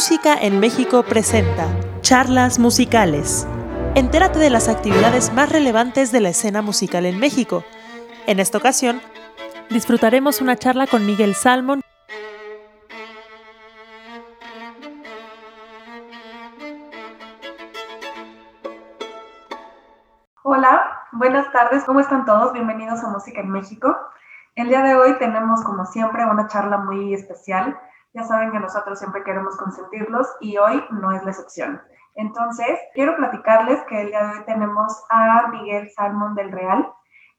Música en México presenta Charlas Musicales. Entérate de las actividades más relevantes de la escena musical en México. En esta ocasión, disfrutaremos una charla con Miguel Salmon. Hola, buenas tardes, ¿cómo están todos? Bienvenidos a Música en México. El día de hoy tenemos, como siempre, una charla muy especial ya saben que nosotros siempre queremos consentirlos y hoy no es la excepción. Entonces, quiero platicarles que el día de hoy tenemos a Miguel Salmón del Real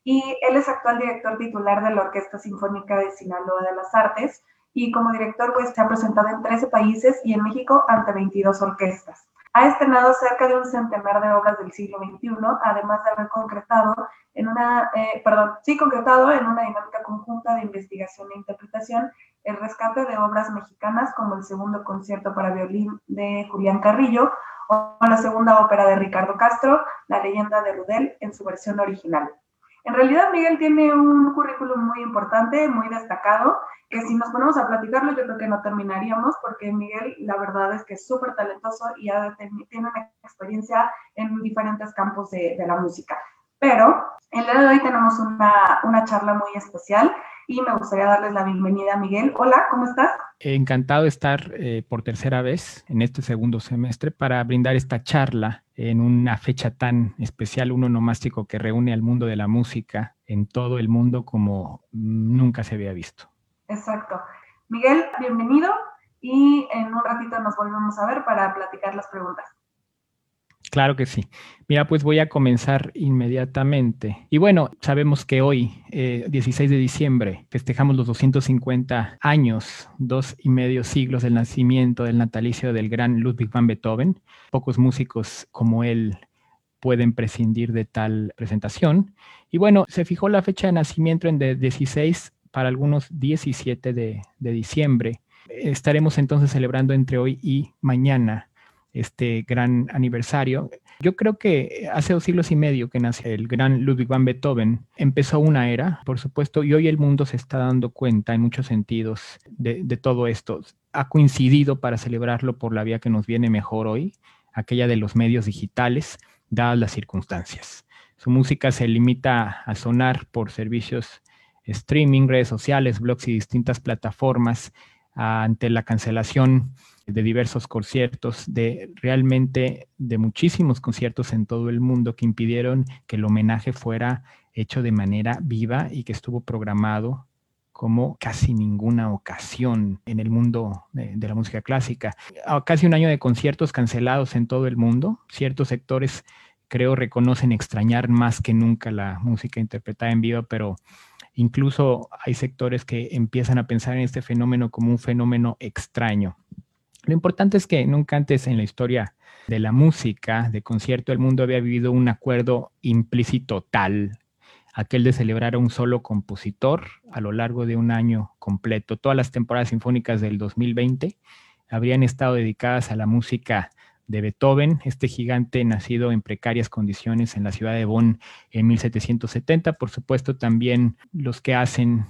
y él es actual director titular de la Orquesta Sinfónica de Sinaloa de las Artes y como director pues se ha presentado en 13 países y en México ante 22 orquestas. Ha estrenado cerca de un centenar de obras del siglo XXI, además de haber concretado en una, eh, perdón, sí concretado en una dinámica conjunta de investigación e interpretación el rescate de obras mexicanas como el segundo concierto para violín de Julián Carrillo o la segunda ópera de Ricardo Castro, La leyenda de Rudel, en su versión original. En realidad, Miguel tiene un currículum muy importante, muy destacado, que si nos ponemos a platicarlo, yo creo que no terminaríamos, porque Miguel, la verdad es que es súper talentoso y tiene una experiencia en diferentes campos de, de la música. Pero el día de hoy tenemos una, una charla muy especial y me gustaría darles la bienvenida a Miguel. Hola, ¿cómo estás? Encantado de estar eh, por tercera vez en este segundo semestre para brindar esta charla en una fecha tan especial, un onomástico que reúne al mundo de la música en todo el mundo como nunca se había visto. Exacto. Miguel, bienvenido y en un ratito nos volvemos a ver para platicar las preguntas. Claro que sí. Mira, pues voy a comenzar inmediatamente. Y bueno, sabemos que hoy, 16 eh, de diciembre, festejamos los 250 años, dos y medio siglos del nacimiento del natalicio del gran Ludwig van Beethoven. Pocos músicos como él pueden prescindir de tal presentación. Y bueno, se fijó la fecha de nacimiento en de 16 para algunos 17 de, de diciembre. Estaremos entonces celebrando entre hoy y mañana este gran aniversario. Yo creo que hace dos siglos y medio que nace el gran Ludwig van Beethoven, empezó una era, por supuesto, y hoy el mundo se está dando cuenta en muchos sentidos de, todo esto. Ha coincidido para celebrarlo por la vía que nos viene mejor hoy, aquella de los medios digitales, dadas las circunstancias. Su música se limita a sonar por servicios streaming, redes sociales, blogs y distintas plataformas ante la cancelación de diversos conciertos, de realmente de muchísimos conciertos en todo el mundo que impidieron que el homenaje fuera hecho de manera viva y que estuvo programado como casi ninguna ocasión en el mundo de, la música clásica. Casi un año de conciertos cancelados en todo el mundo. Ciertos sectores creo reconocen extrañar más que nunca la música interpretada en vivo, pero incluso hay sectores que empiezan a pensar en este fenómeno como un fenómeno extraño. Lo importante es que nunca antes en la historia de la música, de concierto, el mundo había vivido un acuerdo implícito tal, aquel de celebrar a un solo compositor a lo largo de un año completo. Todas las temporadas sinfónicas del 2020 habrían estado dedicadas a la música de Beethoven, este gigante nacido en precarias condiciones en la ciudad de Bonn en 1770. Por supuesto, también los que hacen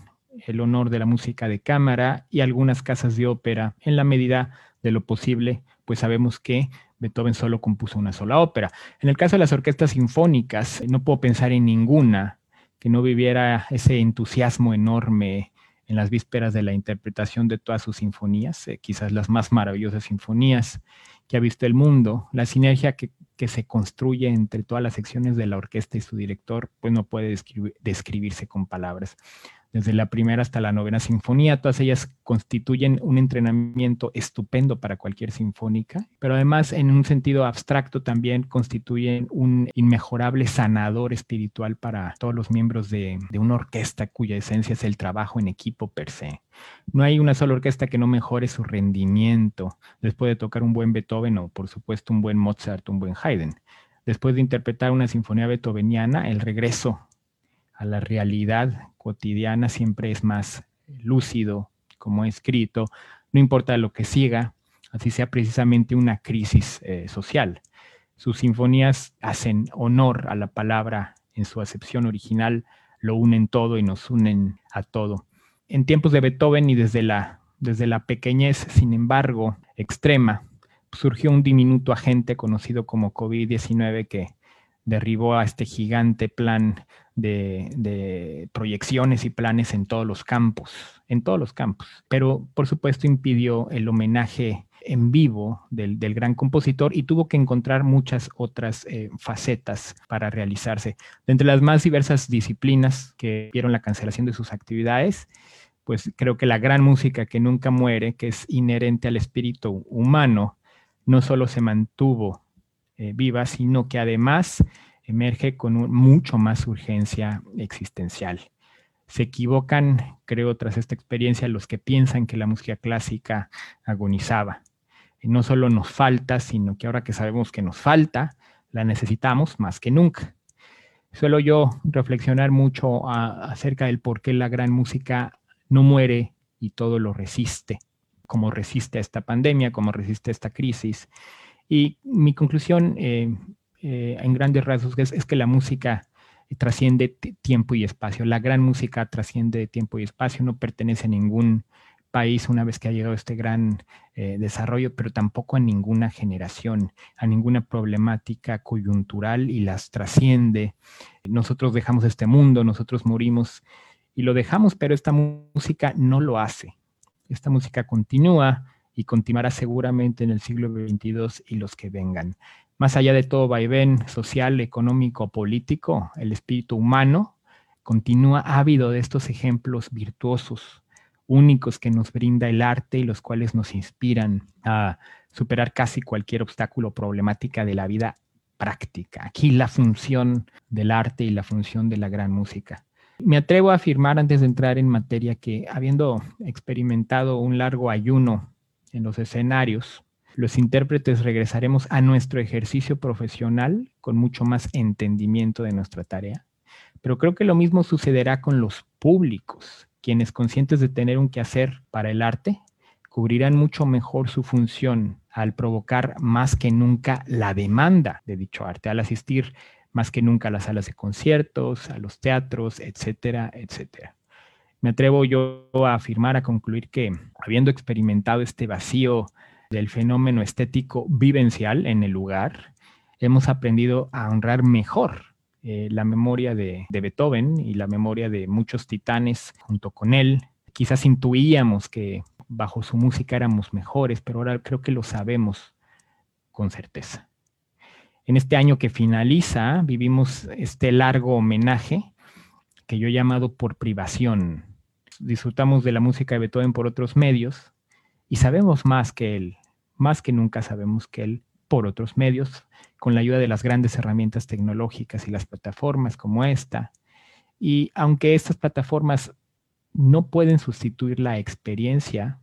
el honor de la música de cámara y algunas casas de ópera en la medida de lo posible, pues sabemos que Beethoven solo compuso una sola ópera. En el caso de las orquestas sinfónicas, no puedo pensar en ninguna que no viviera ese entusiasmo enorme en las vísperas de la interpretación de todas sus sinfonías, eh, quizás las más maravillosas sinfonías que ha visto el mundo. La sinergia que, que, se construye entre todas las secciones de la orquesta y su director, pues no puede describirse con palabras desde la primera hasta la novena sinfonía. Todas ellas constituyen un entrenamiento estupendo para cualquier sinfónica, pero además en un sentido abstracto también constituyen un inmejorable sanador espiritual para todos los miembros de, una orquesta cuya esencia es el trabajo en equipo per se. No hay una sola orquesta que no mejore su rendimiento después de tocar un buen Beethoven o por supuesto un buen Mozart, un buen Haydn. Después de interpretar una sinfonía beethoveniana, el regreso a la realidad cotidiana siempre es más lúcido, como escrito, no importa lo que siga, así sea precisamente una crisis eh, social. Sus sinfonías hacen honor a la palabra en su acepción original, lo unen todo y nos unen a todo. En tiempos de Beethoven y desde la Desde la pequeñez, sin embargo, extrema, surgió un diminuto agente conocido como COVID-19 que derribó a este gigante plan de, proyecciones y planes en todos los campos, en todos los campos. Pero por supuesto impidió el homenaje en vivo del, gran compositor y tuvo que encontrar muchas otras eh, facetas para realizarse. De entre las más diversas disciplinas que vieron la cancelación de sus actividades, pues creo que la gran música que nunca muere, que es inherente al espíritu humano, no solo se mantuvo eh, viva, sino que además emerge con mucho más urgencia existencial. Se equivocan, creo, tras esta experiencia, los que piensan que la música clásica agonizaba. No solo nos falta, sino que ahora que sabemos que nos falta, la necesitamos más que nunca. Suelo yo reflexionar mucho acerca del por qué la gran música no muere y todo lo resiste, como resiste a esta pandemia, como resiste a esta crisis. Y mi conclusión eh, eh, en grandes rasgos es, que la música trasciende tiempo y espacio. La gran música trasciende tiempo y espacio, no pertenece a ningún país una vez que ha llegado este gran eh, desarrollo, pero tampoco a ninguna generación, a ninguna problemática coyuntural y las trasciende. Nosotros dejamos este mundo, nosotros morimos y lo dejamos, pero esta música no lo hace. Esta música continúa y continuará seguramente en el siglo XXII y los que vengan. Más allá de todo vaivén social, económico, político, el espíritu humano continúa ávido de estos ejemplos virtuosos, únicos que nos brinda el arte y los cuales nos inspiran a superar casi cualquier obstáculo problemática de la vida práctica. Aquí la función del arte y la función de la gran música. Me atrevo a afirmar antes de entrar en materia que habiendo experimentado un largo ayuno en los escenarios, los intérpretes regresaremos a nuestro ejercicio profesional con mucho más entendimiento de nuestra tarea. Pero creo que lo mismo sucederá con los públicos, quienes conscientes de tener un quehacer para el arte, cubrirán mucho mejor su función al provocar más que nunca la demanda de dicho arte, al asistir más que nunca a las salas de conciertos, a los teatros, etcétera, etcétera. Me atrevo yo a afirmar, a concluir que habiendo experimentado este vacío del fenómeno estético vivencial en el lugar, hemos aprendido a honrar mejor eh, la memoria de, de, Beethoven y la memoria de muchos titanes junto con él. Quizás intuíamos que bajo su música éramos mejores, pero ahora creo que lo sabemos con certeza. En este año que finaliza, vivimos este largo homenaje que yo he llamado por privación. Disfrutamos de la música de Beethoven por otros medios y sabemos más que él más que nunca sabemos que él, por otros medios, con la ayuda de las grandes herramientas tecnológicas y las plataformas como esta, y aunque estas plataformas no pueden sustituir la experiencia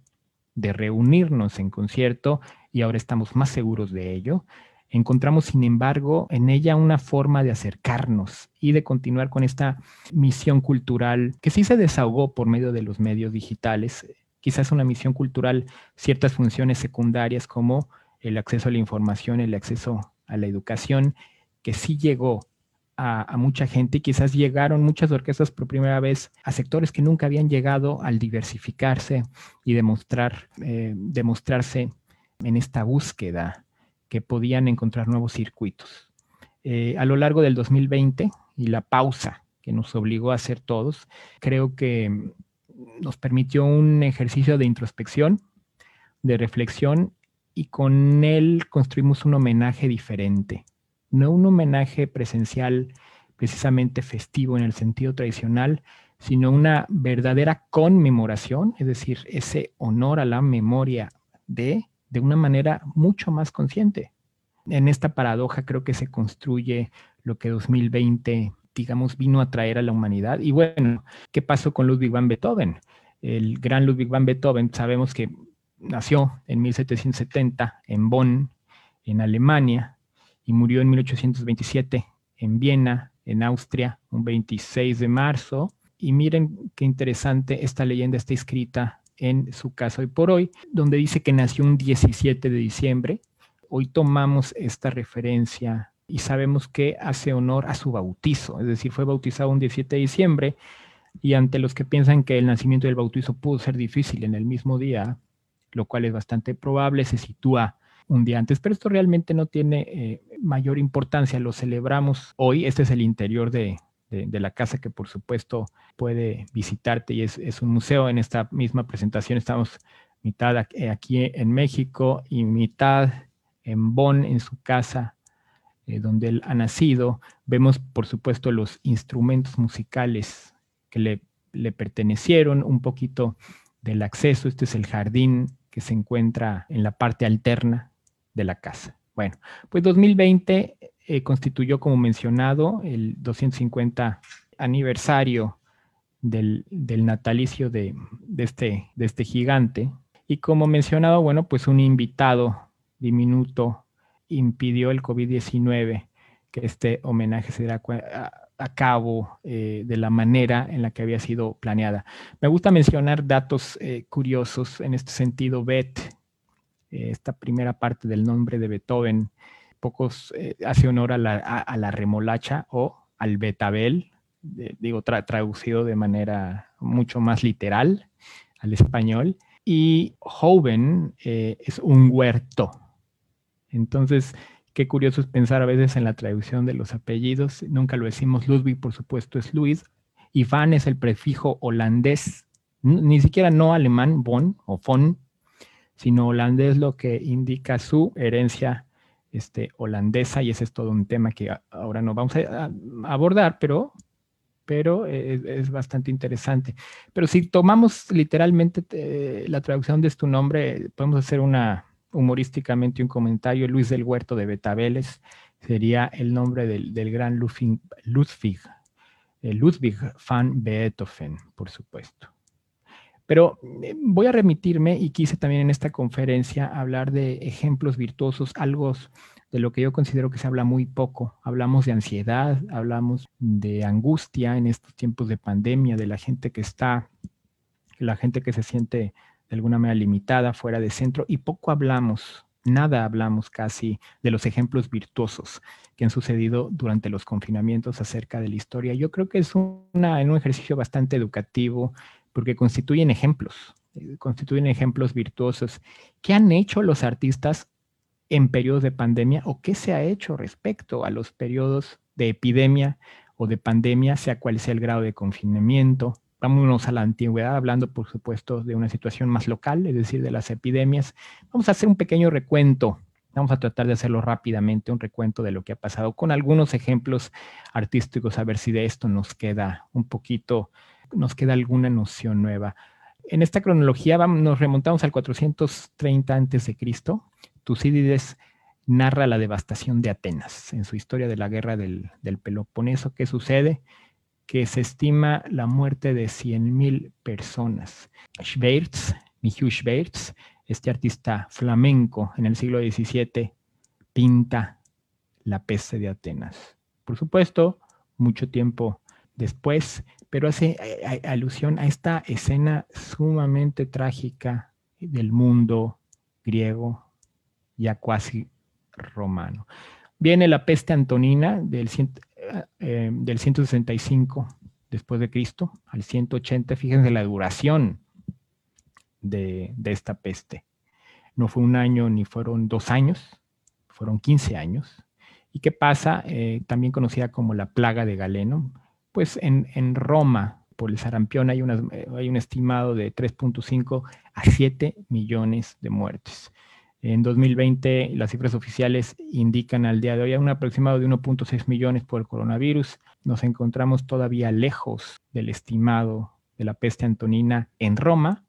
de reunirnos en concierto, y ahora estamos más seguros de ello, encontramos, sin embargo, en ella una forma de acercarnos y de continuar con esta misión cultural que sí se desahogó por medio de los medios digitales, quizás una misión cultural ciertas funciones secundarias como el acceso a la información, el acceso a la educación, que sí llegó a, mucha gente quizás llegaron muchas orquestas por primera vez a sectores que nunca habían llegado al diversificarse y demostrar, eh, demostrarse en esta búsqueda que podían encontrar nuevos circuitos. Eh, a lo largo del 2020 y la pausa que nos obligó a hacer todos, creo que nos permitió un ejercicio de introspección, de reflexión, y con él construimos un homenaje diferente. No un homenaje presencial precisamente festivo en el sentido tradicional, sino una verdadera conmemoración, es decir, ese honor a la memoria de, de una manera mucho más consciente. En esta paradoja creo que se construye lo que 2020 digamos, vino a traer a la humanidad. Y bueno, ¿qué pasó con Ludwig van Beethoven? El gran Ludwig van Beethoven, sabemos que nació en 1770 en Bonn, en Alemania, y murió en 1827 en Viena, en Austria, un 26 de marzo. Y miren qué interesante, esta leyenda está escrita en su caso hoy por hoy, donde dice que nació un 17 de diciembre. Hoy tomamos esta referencia y sabemos que hace honor a su bautizo, es decir, fue bautizado un 17 de diciembre, Y ante los que piensan que el nacimiento y el bautizo pudo ser difícil en el mismo día, lo cual es bastante probable, se sitúa un día antes, pero esto realmente no tiene eh, mayor importancia, lo celebramos hoy, este es el interior de, la casa que por supuesto puede visitarte y es, es, un museo. En esta misma presentación estamos mitad aquí en México y mitad en Bonn, en su casa, eh, donde él ha nacido. Vemos por supuesto los instrumentos musicales que le, le pertenecieron, un poquito del acceso. Este es el jardín que se encuentra en la parte alterna de la casa. Bueno, pues 2020 eh, constituyó, como mencionado, el 250 aniversario del, natalicio de, este, de este gigante. Y como mencionado, bueno, pues un invitado diminuto impidió el COVID-19 que este homenaje se diera a, cabo eh, de la manera en la que había sido planeada. Me gusta mencionar datos eh, curiosos en este sentido. Bet, eh, esta primera parte del nombre de Beethoven, pocos hace honor a la, remolacha o al betabel, digo traducido de manera mucho más literal al español. Y Hoven eh, es un huerto. Entonces, qué curioso es pensar a veces en la traducción de los apellidos. Nunca lo decimos Ludwig, por supuesto, es Luis. Y Van es el prefijo holandés, ni siquiera no alemán, von o von, sino holandés, lo que indica su herencia este, holandesa, y ese es todo un tema que ahora no vamos a, abordar, pero, pero es, bastante interesante. Pero si tomamos literalmente eh, la traducción de este nombre, podemos hacer una humorísticamente un comentario, Luis del Huerto de Betabeles, sería el nombre del, gran Ludwig, Ludwig, eh, Ludwig van Beethoven, por supuesto. Pero eh, voy a remitirme y quise también en esta conferencia hablar de ejemplos virtuosos, algo de lo que yo considero que se habla muy poco. Hablamos de ansiedad, hablamos de angustia en estos tiempos de pandemia, de la gente que está, la gente que se siente de alguna manera limitada, fuera de centro, y poco hablamos, nada hablamos casi de los ejemplos virtuosos que han sucedido durante los confinamientos acerca de la historia. Yo creo que es una, en un ejercicio bastante educativo, porque constituyen ejemplos, eh, constituyen ejemplos virtuosos. ¿Qué han hecho los artistas en periodos de pandemia o qué se ha hecho respecto a los periodos de epidemia o de pandemia, sea cual sea el grado de confinamiento? Vámonos a la antigüedad, hablando por supuesto de una situación más local, es decir, de las epidemias. Vamos a hacer un pequeño recuento Vamos a tratar de hacerlo rápidamente, un recuento de lo que ha pasado con algunos ejemplos artísticos, a ver si de esto nos queda un poquito nos queda alguna noción nueva. En esta cronología nos remontamos al 430 a.C. Tucídides narra la devastación de Atenas en su historia de la guerra del, Peloponeso. ¿Qué sucede? Que se estima la muerte de 100.000 personas. Schweitz, Mihu Schweitz, este artista flamenco en el siglo XVII, pinta la peste de Atenas. Por supuesto, mucho tiempo después, pero hace eh, alusión a esta escena sumamente trágica del mundo griego, ya cuasi romano. Viene la peste antonina del, eh, del 165 después de Cristo al 180. Fíjense la duración de, esta peste. No fue un año ni fueron dos años, fueron 15 años. ¿Y qué pasa? Eh, también conocida como la plaga de Galeno pues en, Roma, por el sarampión, hay, hay un estimado de 3.5 a 7 millones de muertes. En 2020, las cifras oficiales indican al día de hoy un aproximado de 1.6 millones por el coronavirus. Nos encontramos todavía lejos del estimado de la peste antonina en Roma,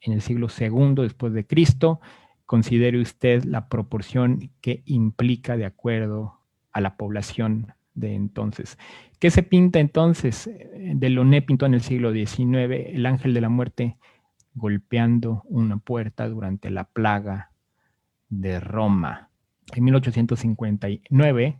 en el siglo II después de Cristo. Considere usted la proporción que implica de acuerdo a la población de entonces. ¿Qué se pinta entonces? Eh, de Loné pintó en el siglo XIX el ángel de la muerte golpeando una puerta durante la plaga de Roma. En 1859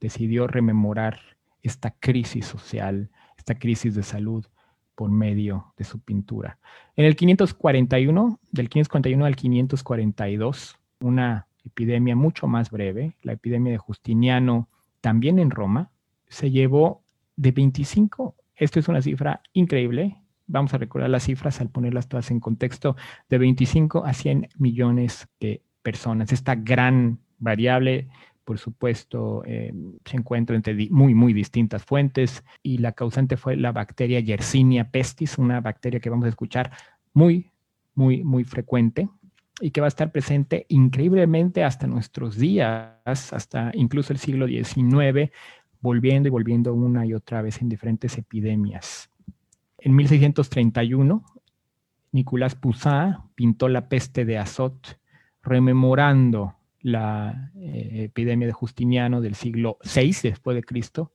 decidió rememorar esta crisis social, esta crisis de salud por medio de su pintura. En el 541, del 541 al 542, una epidemia mucho más breve, la epidemia de Justiniano también en Roma, se llevó de 25 Esto es una cifra increíble. Vamos a recordar las cifras al ponerlas todas en contexto de 25 a 100 millones de personas. Esta gran variable, por supuesto, eh, se encuentra entre muy, muy distintas fuentes y la causante fue la bacteria Yersinia pestis, una bacteria que vamos a escuchar muy, muy, muy frecuente y que va a estar presente increíblemente hasta nuestros días, hasta incluso el siglo XIX, volviendo y volviendo una y otra vez en diferentes epidemias. En 1631, Nicolás Poussin pintó la peste de Azot, rememorando la eh, epidemia de Justiniano del siglo VI después de Cristo,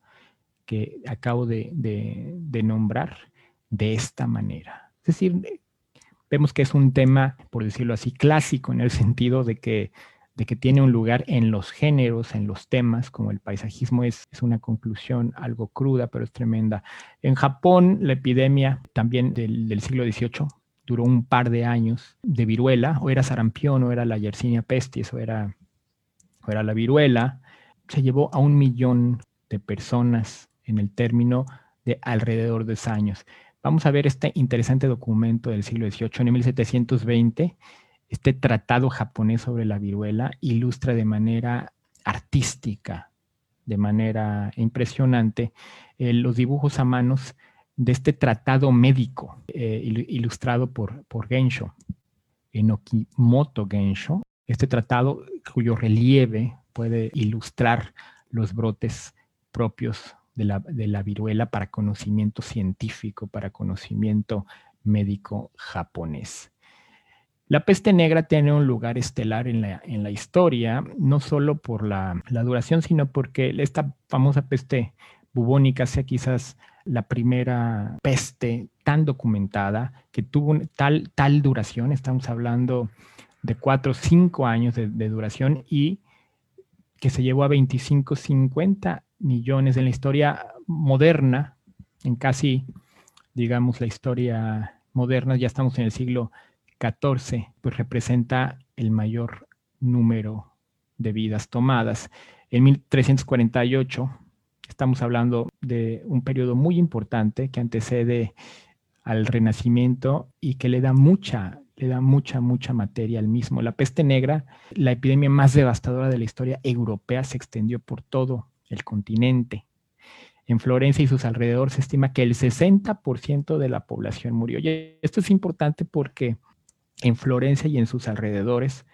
que acabo de, de nombrar de esta manera. Es decir, vemos que es un tema, por decirlo así, clásico en el sentido de que, de que tiene un lugar en los géneros, en los temas, como el paisajismo es, es una conclusión algo cruda, pero es tremenda. En Japón, la epidemia también del, siglo XVIII duró un par de años de viruela, o era sarampión, o era la Yersinia pestis, o era, o era la viruela. Se llevó a un millón de personas en el término de alrededor de 10 años. Vamos a ver este interesante documento del siglo XVIII, en 1720. Este tratado japonés sobre la viruela ilustra de manera artística, de manera impresionante, eh, los dibujos a manos de este tratado médico eh, ilustrado por, por Gensho, Enokimoto Gensho. Este tratado cuyo relieve puede ilustrar los brotes propios de la, viruela para conocimiento científico, para conocimiento médico japonés. La peste negra tiene un lugar estelar en la, en la historia, no solo por la, duración, sino porque esta famosa peste bubónica sea quizás la primera peste tan documentada que tuvo tal, tal duración, estamos hablando de cuatro o cinco años de, de, duración y que se llevó a 25, 50 millones en la historia moderna, en casi, digamos, la historia moderna, ya estamos en el siglo XIV, pues representa el mayor número de vidas tomadas. En 1348 estamos hablando de un periodo muy importante que antecede al Renacimiento y que le da mucha, le da mucha, mucha materia al mismo. La peste negra, la epidemia más devastadora de la historia europea, se extendió por todo el continente. En Florencia y sus alrededores se estima que el 60% de la población murió. Y esto es importante porque en Florencia y en sus alrededores,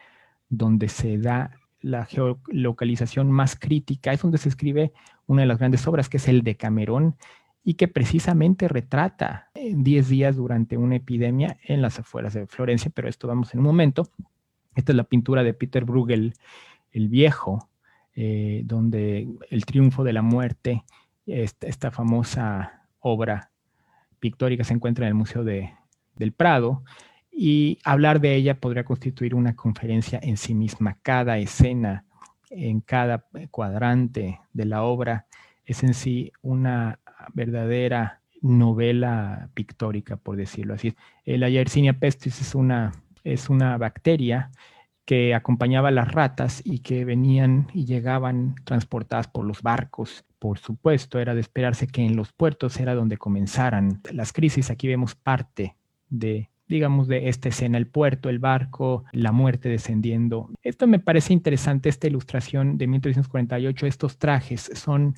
donde se da la geolocalización más crítica, es donde se escribe una de las grandes obras, que es el Decamerón, y que precisamente retrata en 10 días durante una epidemia en las afueras de Florencia, pero esto vamos en un momento. Esta es la pintura de Peter Bruegel, el viejo, eh, donde el triunfo de la muerte, esta, famosa obra pictórica se encuentra en el Museo de, del Prado, y hablar de ella podría constituir una conferencia en sí misma. Cada escena, en cada cuadrante de la obra, es en sí una verdadera novela pictórica, por decirlo así. La Yersinia pestis es una, es una bacteria que acompañaba a las ratas y que venían y llegaban transportadas por los barcos. Por supuesto, era de esperarse que en los puertos era donde comenzaran las crisis. Aquí vemos parte de digamos, de esta escena, el puerto, el barco, la muerte descendiendo. Esto me parece interesante, esta ilustración de 1348, estos trajes son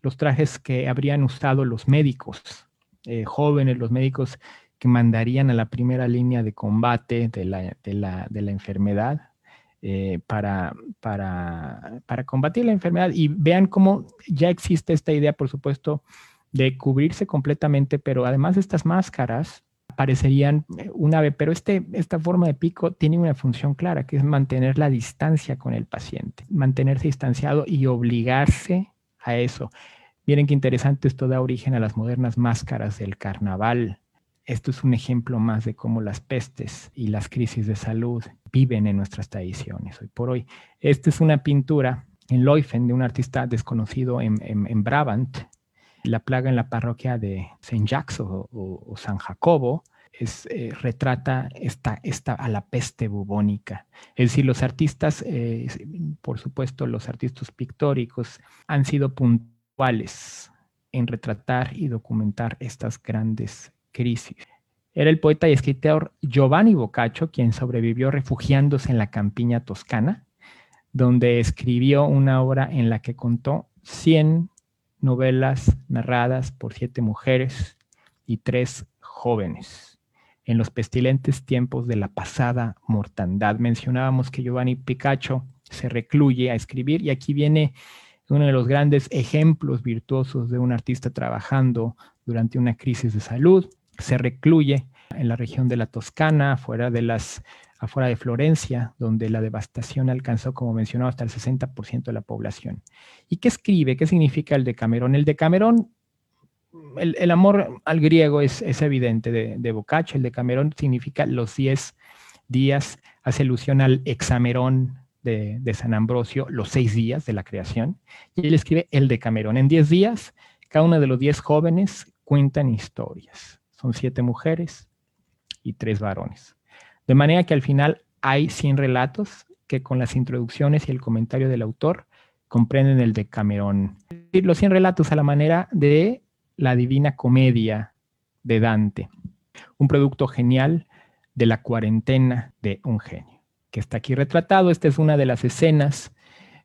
los trajes que habrían usado los médicos eh, jóvenes, los médicos que mandarían a la primera línea de combate de la, de la, de la enfermedad eh, para, para, para combatir la enfermedad. Y vean cómo ya existe esta idea, por supuesto, de cubrirse completamente, pero además estas máscaras parecerían eh, un ave, pero este, esta forma de pico tiene una función clara, que es mantener la distancia con el paciente, mantenerse distanciado y obligarse a eso. Miren qué interesante, esto da origen a las modernas máscaras del carnaval, esto es un ejemplo más de cómo las pestes y las crisis de salud viven en nuestras tradiciones hoy por hoy. Esta es una pintura en Leuven de un artista desconocido en, Brabant. La plaga en la parroquia de Saint Jacques o, San Jacobo es, eh, retrata esta, esta, a la peste bubónica. Es decir, los artistas, eh, por supuesto, los artistas pictóricos han sido puntuales en retratar y documentar estas grandes crisis. Era el poeta y escritor Giovanni Boccaccio quien sobrevivió refugiándose en la campiña toscana, donde escribió una obra en la que contó 100 novelas narradas por siete mujeres y tres jóvenes en los pestilentes tiempos de la pasada mortandad. Mencionábamos que Giovanni Picacho se recluye a escribir y aquí viene uno de los grandes ejemplos virtuosos de un artista trabajando durante una crisis de salud. Se recluye en la región de la Toscana, fuera de las, afuera de Florencia, donde la devastación alcanzó, como mencionaba, hasta el 60% de la población. ¿Y qué escribe? ¿Qué significa el Decamerón? El Decamerón, el, el amor al griego es, evidente de, de Boccaccio. El Decamerón significa los 10 días, hace alusión al hexamerón de, San Ambrosio los seis días de la creación, y él escribe el Decamerón. En diez días, cada uno de los diez jóvenes cuentan historias. Son siete mujeres y tres varones. De manera que al final hay 100 relatos que con las introducciones y el comentario del autor comprenden el Decamerón. Los 100 relatos a la manera de la Divina Comedia de Dante, un producto genial de la cuarentena de un genio que está aquí retratado. Esta es una de las escenas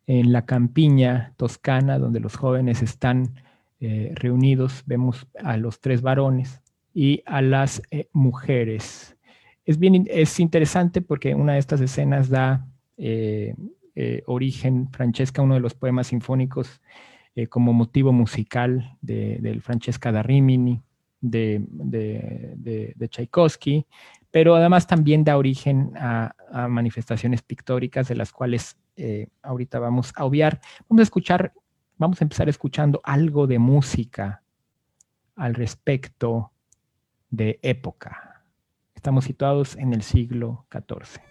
en la campiña toscana donde los jóvenes están eh, reunidos. Vemos a los tres varones y a las eh, mujeres. Es, bien, es interesante porque una de estas escenas da eh, origen, Francesca, uno de los poemas sinfónicos como motivo musical de, del Francesca da Rimini, de, Tchaikovsky, pero además también da origen a, manifestaciones pictóricas de las cuales eh, ahorita vamos a obviar. Vamos a escuchar, vamos a empezar escuchando algo de música al respecto de época. Estamos situados en el siglo XIV.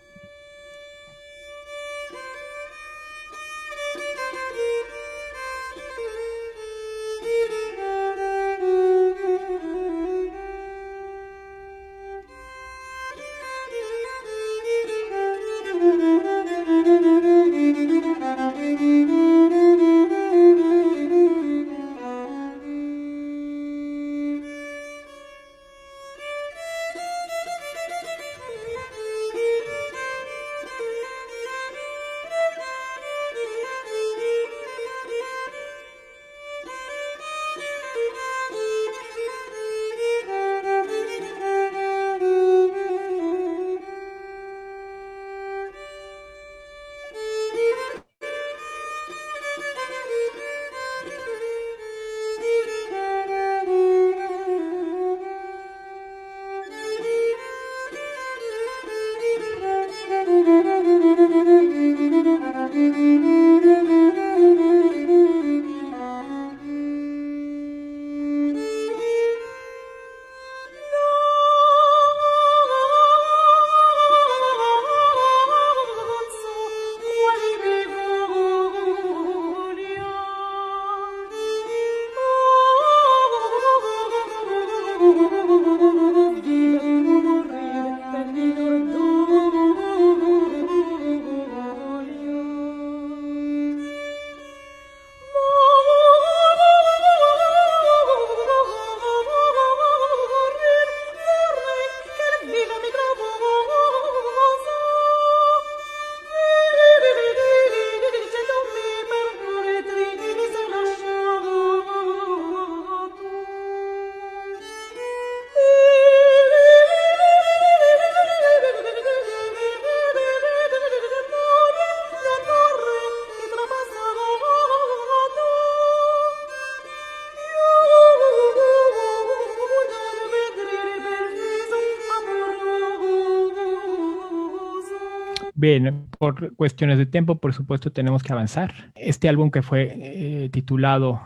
Bien, por cuestiones de tiempo, por supuesto, tenemos que avanzar. Este álbum que fue eh, titulado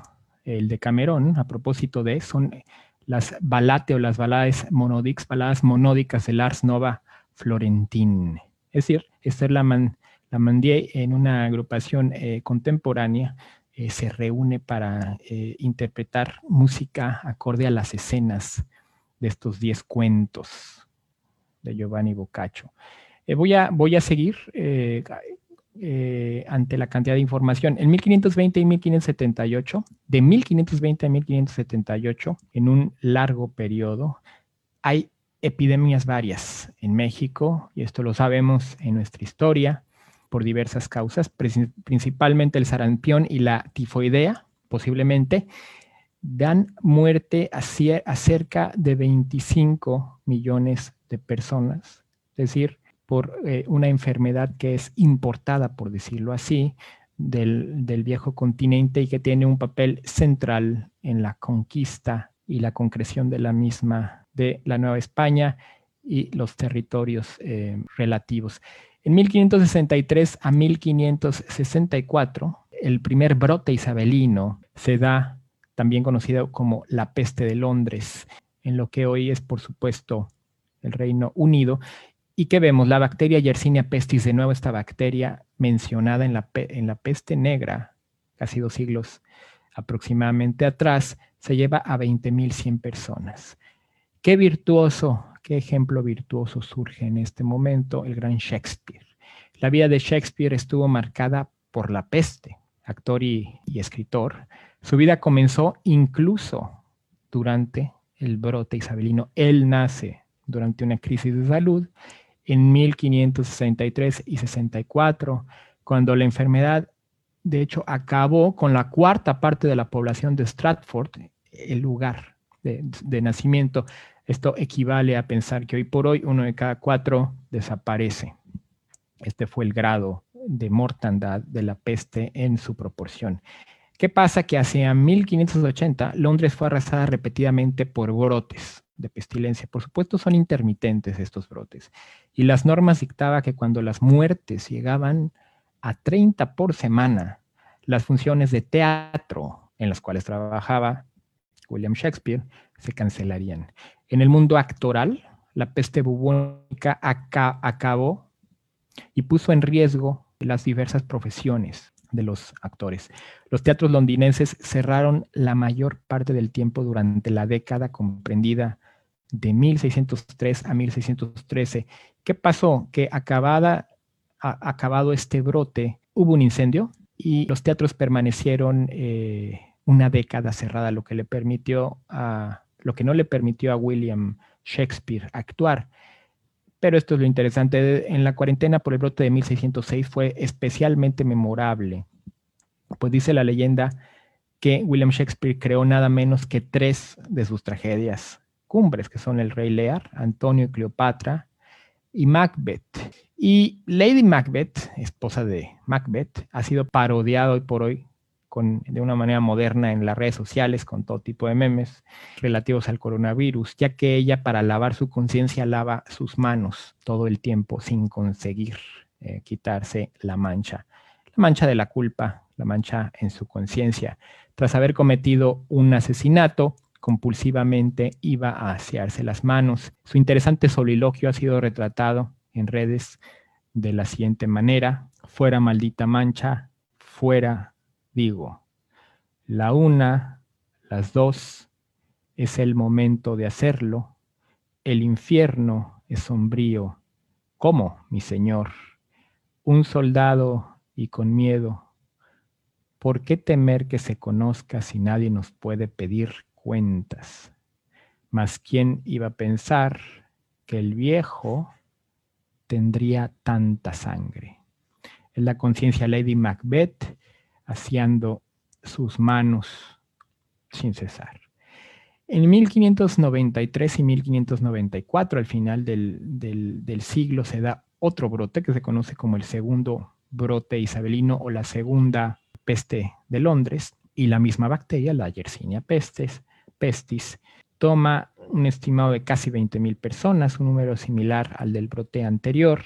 El de Camerón, a propósito de, son las balate o las baladas monódicas, baladas monódicas de Lars Nova Florentín. Es decir, Esther Laman, Lamandier en una agrupación eh, contemporánea eh, se reúne para interpretar música acorde a las escenas de estos diez cuentos de Giovanni Boccaccio. Eh, voy, a, seguir. Eh, eh, ante la cantidad de información. En 1520 y 1578, de 1520 a 1578, en un largo periodo, hay epidemias varias en México, y esto lo sabemos en nuestra historia por diversas causas, principalmente el sarampión y la tifoidea, posiblemente, dan muerte a, cerca de 25 millones de personas, es decir, por eh, una enfermedad que es importada, por decirlo así, del, del, viejo continente y que tiene un papel central en la conquista y la concreción de la misma de la Nueva España y los territorios eh, relativos. En 1563 a 1564, el primer brote isabelino se da, también conocido como la peste de Londres, en lo que hoy es, por supuesto, el Reino Unido. ¿Y qué vemos? La bacteria Yersinia pestis, de nuevo esta bacteria mencionada en la, en la peste negra, casi dos siglos aproximadamente atrás, se lleva a 20.100 personas. Qué virtuoso, qué ejemplo virtuoso surge en este momento el gran Shakespeare. La vida de Shakespeare estuvo marcada por la peste, actor y, escritor. Su vida comenzó incluso durante el brote isabelino. Él nace durante una crisis de salud en 1563 y 64, cuando la enfermedad, de hecho, acabó con la cuarta parte de la población de Stratford, el lugar de, nacimiento. Esto equivale a pensar que hoy por hoy uno de cada cuatro desaparece. Este fue el grado de mortandad de la peste en su proporción. ¿Qué pasa? Que hacia 1580 Londres fue arrasada repetidamente por brotes de pestilencia. Por supuesto son intermitentes estos brotes. Y las normas dictaban que cuando las muertes llegaban a 30 por semana, las funciones de teatro en las cuales trabajaba William Shakespeare, se cancelarían. En el mundo actoral, la peste bubónica acabó y puso en riesgo las diversas profesiones de los actores. Los teatros londinenses cerraron la mayor parte del tiempo durante la década comprendida de 1603 a 1613. ¿Qué pasó? Que acabada, acabado este brote, hubo un incendio y los teatros permanecieron eh, una década cerrada, lo que le permitió a, lo que no le permitió a William Shakespeare actuar. Pero esto es lo interesante, en la cuarentena por el brote de 1606 fue especialmente memorable, pues dice la leyenda que William Shakespeare creó nada menos que tres de sus tragedias cumbres, que son El Rey Lear, Antonio y Cleopatra y Macbeth. Y Lady Macbeth, esposa de Macbeth, ha sido parodiado hoy por hoy de una manera moderna en las redes sociales con todo tipo de memes relativos al coronavirus, ya que ella para lavar su conciencia lava sus manos todo el tiempo sin conseguir eh, quitarse la mancha, la mancha de la culpa, la mancha en su conciencia. Tras haber cometido un asesinato, compulsivamente iba a asearse las manos. Su interesante soliloquio ha sido retratado en redes de la siguiente manera, fuera maldita mancha, fuera digo, la una, las dos, es el momento de hacerlo. El infierno es sombrío. ¿Cómo, mi señor? Un soldado y con miedo. ¿Por qué temer que se conozca si nadie nos puede pedir cuentas? Mas quién iba a pensar que el viejo tendría tanta sangre. Es la conciencia Lady Macbeth haciendo sus manos sin cesar. En 1593 y 1594, al final del, siglo, se da otro brote que se conoce como el segundo brote isabelino o la segunda peste de Londres, y la misma bacteria, la Yersinia pestis, pestis toma un estimado de casi 20.000 personas, un número similar al del brote anterior,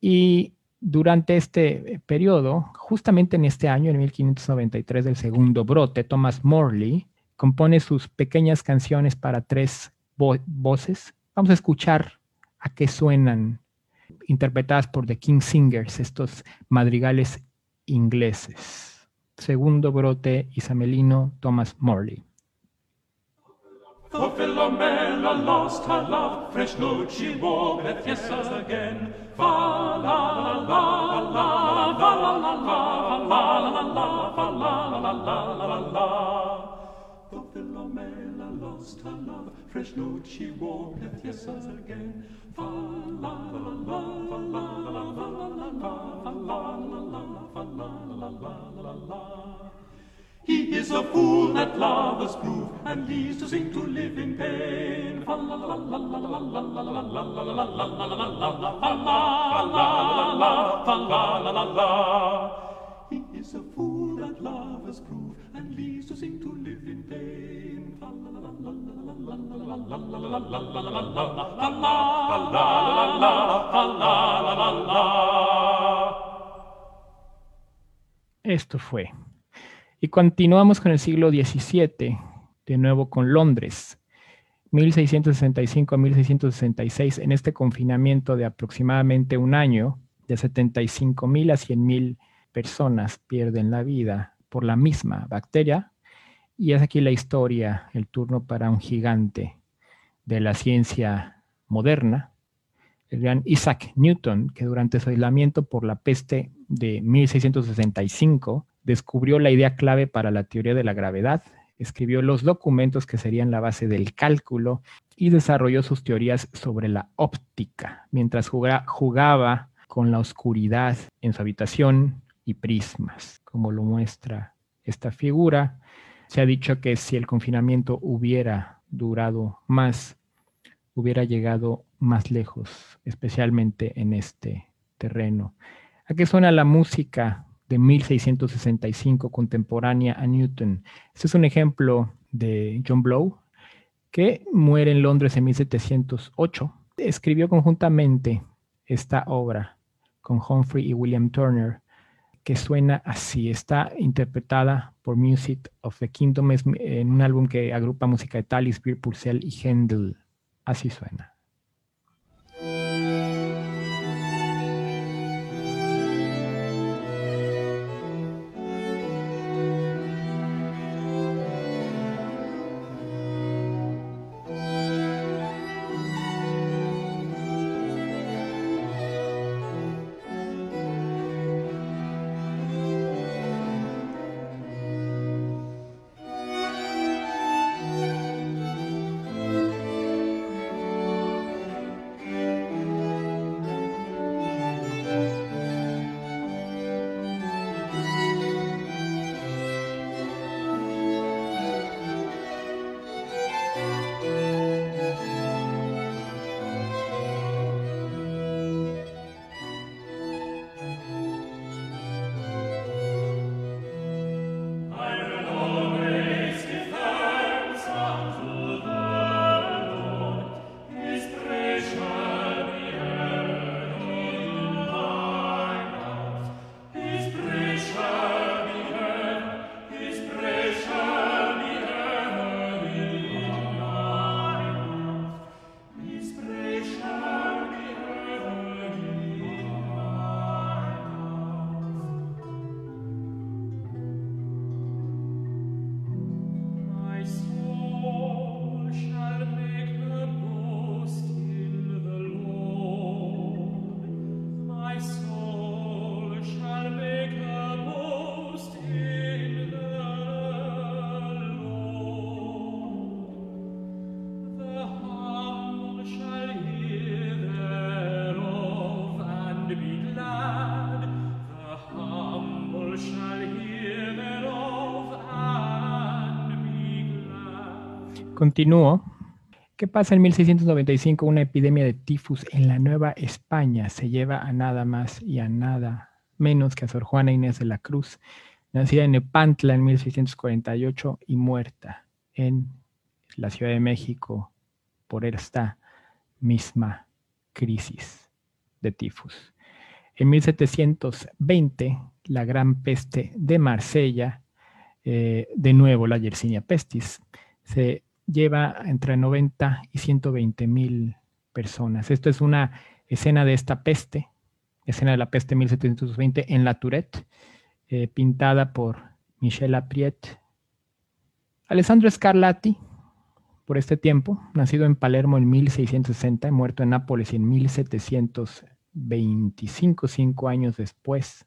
y durante este eh, periodo, justamente en este año, en 1593 del segundo brote, Thomas Morley compone sus pequeñas canciones para tres voces. Vamos a escuchar a qué suenan, interpretadas por The King Singers, estos madrigales ingleses. Segundo brote isamelino, Thomas Morley. O Philomela lost her love, fresh note she wore, breath yes again. Fa la la la la, la la la, la la la, la la la la la la. Philomela lost her love, fresh note she wore, breath yes again. Fa la la la, fa la la la, fa la la la, fa la la la, fa la la la la la. He is a fool that lovers prove and leaves to sing to live in pain. He is a fool that and leaves to sing to live in pain. Esto fue y continuamos con el siglo XVII, de nuevo con Londres. 1665 a 1666, en este confinamiento de aproximadamente un año, de 75 mil a 100 mil personas pierden la vida por la misma bacteria y es aquí la historia, el turno para un gigante de la ciencia moderna, el gran Isaac Newton, que durante su aislamiento por la peste de 1665 descubrió la idea clave para la teoría de la gravedad, escribió los documentos que serían la base del cálculo y desarrolló sus teorías sobre la óptica, mientras jugaba con la oscuridad en su habitación y prismas, como lo muestra esta figura se ha dicho que si el confinamiento hubiera durado más, hubiera llegado más lejos, especialmente en este terreno. ¿A qué suena la música de 1665 contemporánea a Newton? Este es un ejemplo de John Blow, que muere en Londres en 1708. Escribió conjuntamente esta obra con Humphrey y William Turner que suena así. Está interpretada por Music of the Kingdom en un álbum que agrupa música de Talis, Beer, Purcell y Händel. Así suena. Continúo. ¿Qué pasa en 1695? Una epidemia de tifus en la Nueva España se lleva a nada más y a nada menos que a Sor Juana Inés de la Cruz, nacida en Nepantla en 1648 y muerta en la Ciudad de México por esta misma crisis de tifus. En 1720, la gran peste de Marsella, eh, de nuevo la Yersinia pestis, se lleva entre 90 y 120 mil personas. Esto es una escena de esta peste, escena de la peste 1720 en la Tourette, eh, pintada por Michel Apriet. Alessandro Scarlatti, por este tiempo, nacido en Palermo en 1660 y muerto en Nápoles en 1725, cinco años después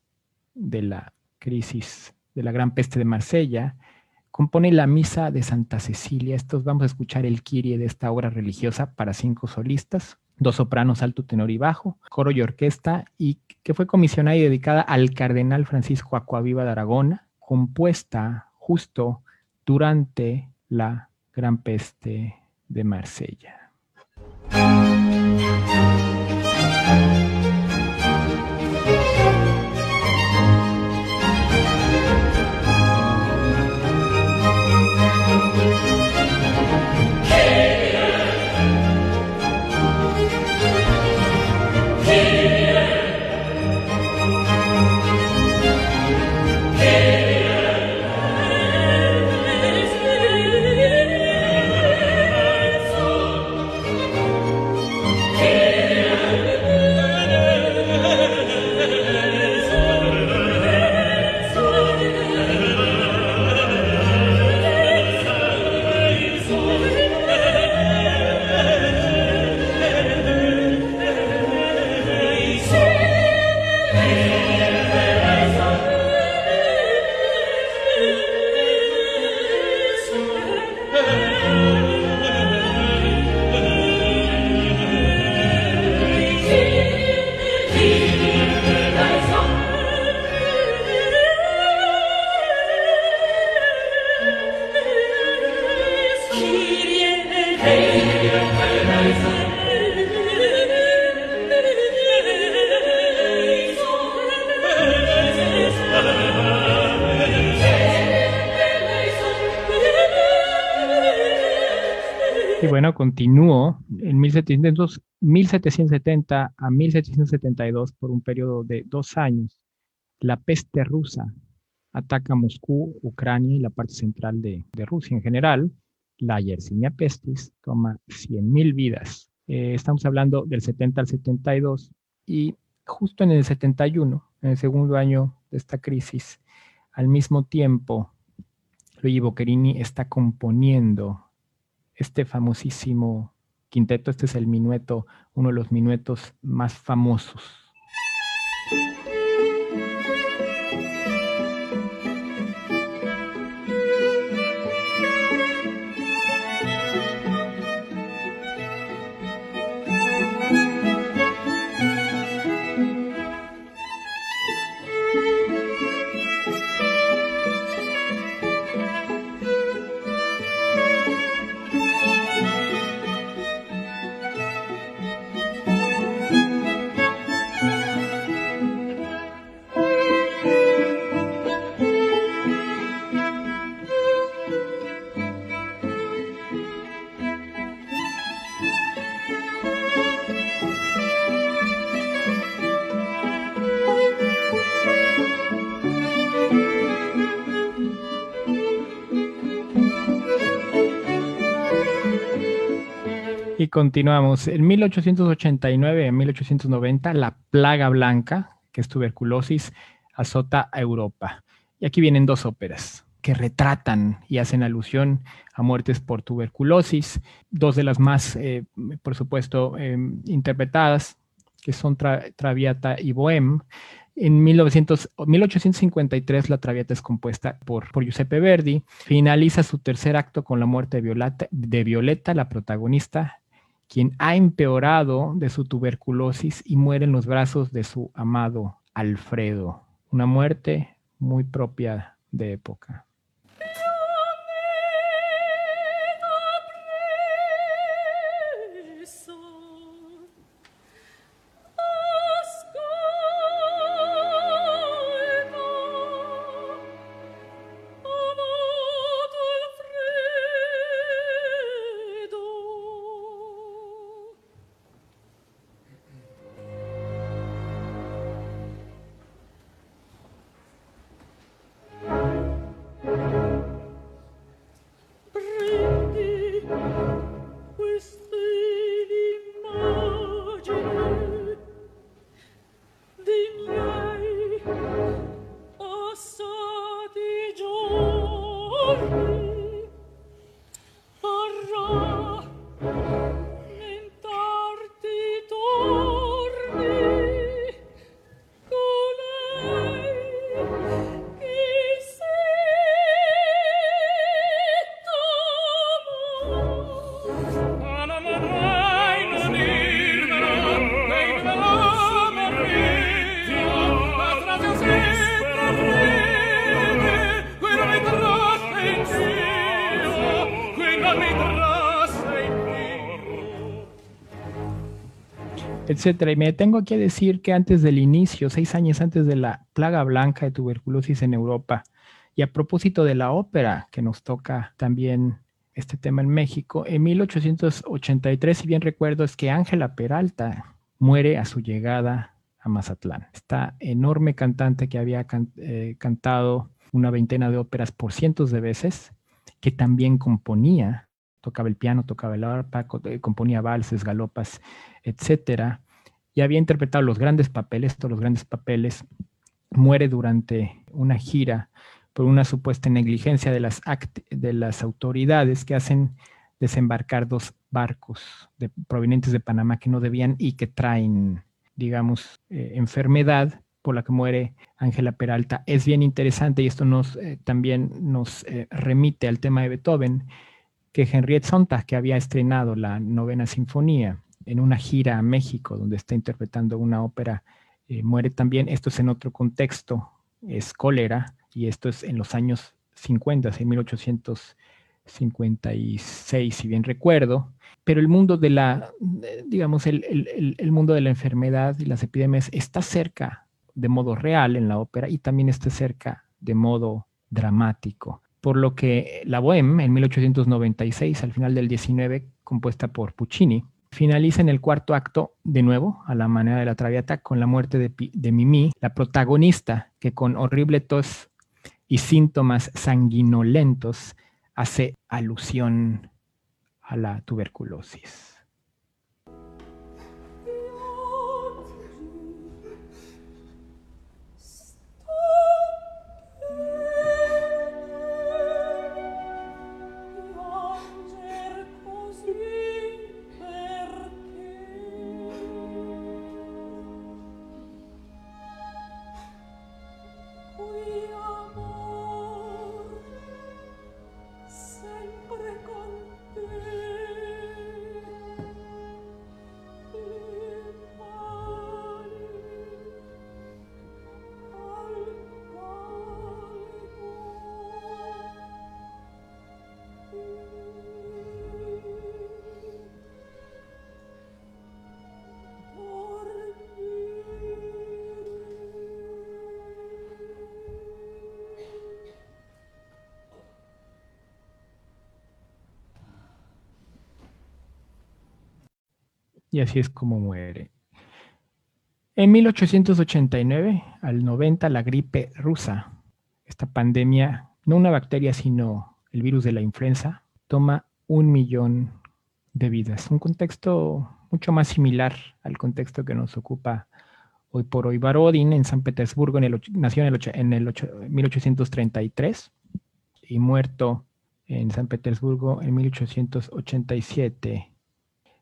de la crisis de la Gran Peste de Marsella, compone la Misa de Santa Cecilia. Estos vamos a escuchar el Kyrie de esta obra religiosa para cinco solistas, dos sopranos, alto, tenor y bajo, coro y orquesta, y que fue comisionada y dedicada al cardenal Francisco Acuaviva de Aragona, compuesta justo durante la Gran Peste de Marsella. 1700, 1770 a 1772 por un periodo de dos años. La peste rusa ataca Moscú, Ucrania y la parte central de, Rusia en general. La Yersinia pestis toma 100.000 vidas. Eh, estamos hablando del 70 al 72 y justo en el 71, en el segundo año de esta crisis, al mismo tiempo, Luigi Boccherini está componiendo este famosísimo quinteto, este es el minueto, uno de los minuetos más famosos. Continuamos. En 1889 y 1890, la plaga blanca, que es tuberculosis, azota a Europa. Y aquí vienen dos óperas que retratan y hacen alusión a muertes por tuberculosis, dos de las más, eh, por supuesto, eh, interpretadas, que son Tra Traviata y Bohème. En 1900, 1853 la Traviata es compuesta por, por, Giuseppe Verdi. Finaliza su tercer acto con la muerte de Violeta, de Violeta, la protagonista, quien ha empeorado de su tuberculosis y muere en los brazos de su amado Alfredo. Una muerte muy propia de época. Etcétera. Y me tengo aquí a decir que antes del inicio, seis años antes de la plaga blanca de tuberculosis en Europa, y a propósito de la ópera que nos toca también este tema en México, en 1883, si bien recuerdo, es que Ángela Peralta muere a su llegada a Mazatlán. Esta enorme cantante que había eh, cantado una veintena de óperas por cientos de veces, que también componía, tocaba el piano, tocaba el arpa, eh, componía valses, galopas, etcétera, y había interpretado los grandes papeles, todos los grandes papeles, muere durante una gira por una supuesta negligencia de las, de las autoridades que hacen desembarcar dos barcos provenientes de Panamá que no debían y que traen, digamos, eh, enfermedad por la que muere Ángela Peralta. Es bien interesante y esto nos eh, también nos eh, remite al tema de Beethoven, que Henriette Sontag, que había estrenado la novena sinfonía en una gira a México, donde está interpretando una ópera, muere también. Esto es en otro contexto, es cólera, y esto es en los años 50, en 1856, si bien recuerdo, pero el mundo de la, digamos, el, el, mundo de la enfermedad y las epidemias está cerca de modo real en la ópera y también está cerca de modo dramático. Por lo que la Bohème, en 1896, al final del 19, compuesta por Puccini, finaliza en el cuarto acto, de nuevo, a la manera de la Traviata, con la muerte de, de Mimi, la protagonista, que con horrible tos y síntomas sanguinolentos hace alusión a la tuberculosis. Y así es como muere. En 1889 al 90, la gripe rusa, esta pandemia, no una bacteria, sino el virus de la influenza, toma un millón de vidas. Un contexto mucho más similar al contexto que nos ocupa hoy por hoy. Barodin en San Petersburgo en el, nació en el, en el 1833 y muerto en San Petersburgo en 1887.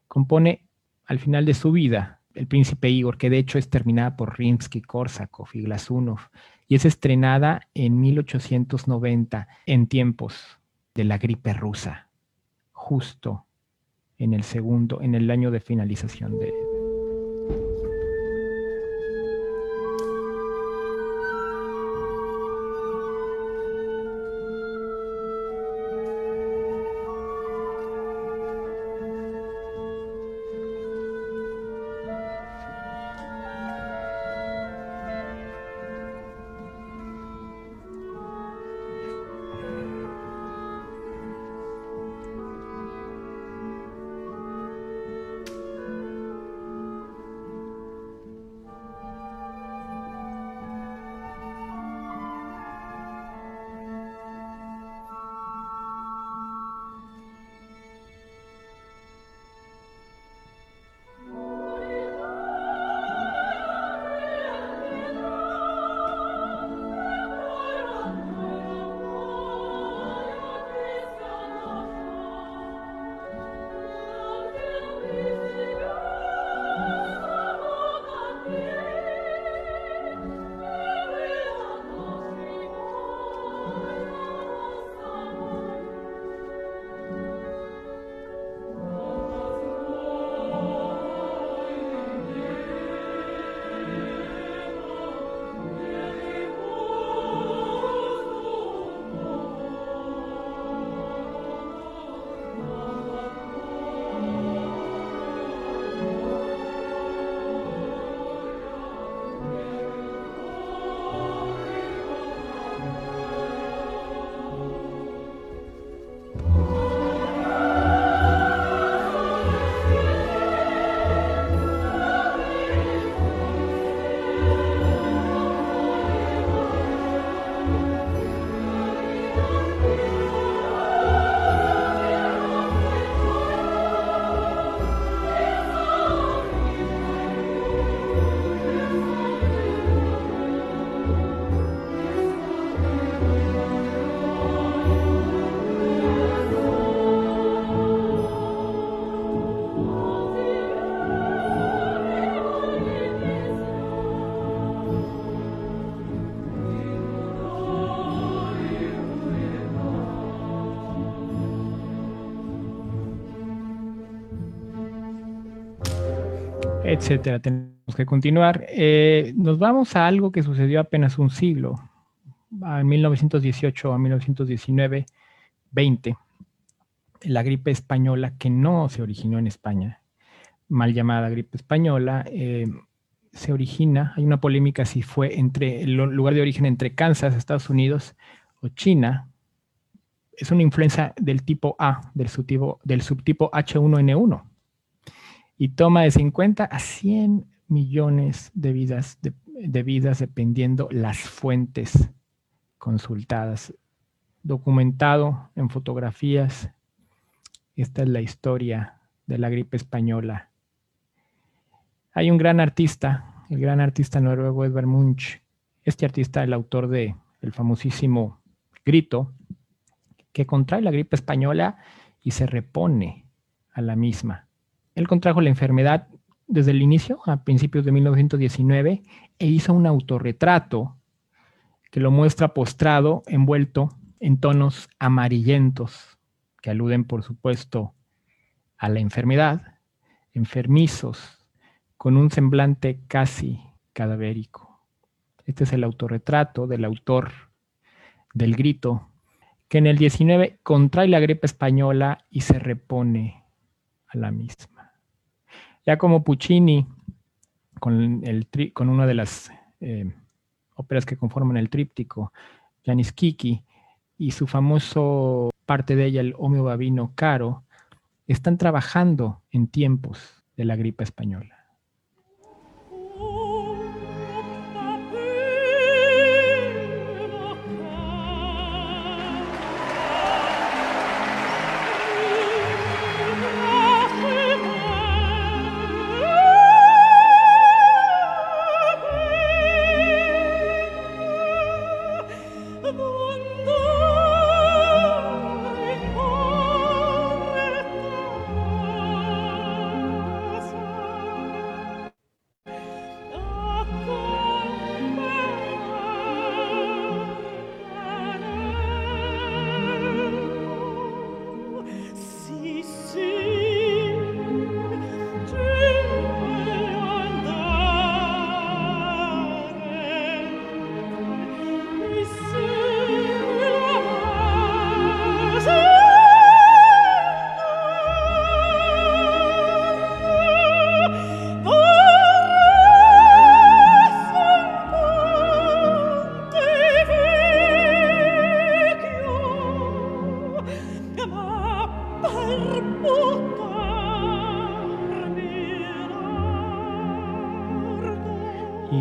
Compone al final de su vida, El Príncipe Igor, que de hecho es terminada por Rimsky-Korsakov y Glasunov, y es estrenada en 1890 en tiempos de la gripe rusa, justo en el segundo, en el año de finalización de, etcétera. Tenemos que continuar. Eh, nos vamos a algo que sucedió apenas un siglo, en 1918 a 1919, 20, la gripe española que no se originó en España, mal llamada gripe española, eh, se origina, hay una polémica si fue entre el lugar de origen entre Kansas, Estados Unidos o China. Es una influenza del tipo A, del subtipo, del subtipo H1N1 y toma de 50 a 100 millones de vidas, de, vidas dependiendo las fuentes consultadas. Documentado en fotografías, esta es la historia de la gripe española. Hay un gran artista, el gran artista noruego Edvard Munch. Este artista, el autor de el famosísimo Grito, que contrae la gripe española y se repone a la misma. Él contrajo la enfermedad desde el inicio, a principios de 1919, e hizo un autorretrato que lo muestra postrado, envuelto en tonos amarillentos, que aluden, por supuesto, a la enfermedad, enfermizos, con un semblante casi cadavérico. Este es el autorretrato del autor del grito, que en el 19 contrae la gripe española y se repone a la misma. Ya como Puccini, con, una de las eh, óperas que conforman el tríptico, Janis Kiki, y su famoso parte de ella, el Omeo Babino Caro, están trabajando en tiempos de la gripe española.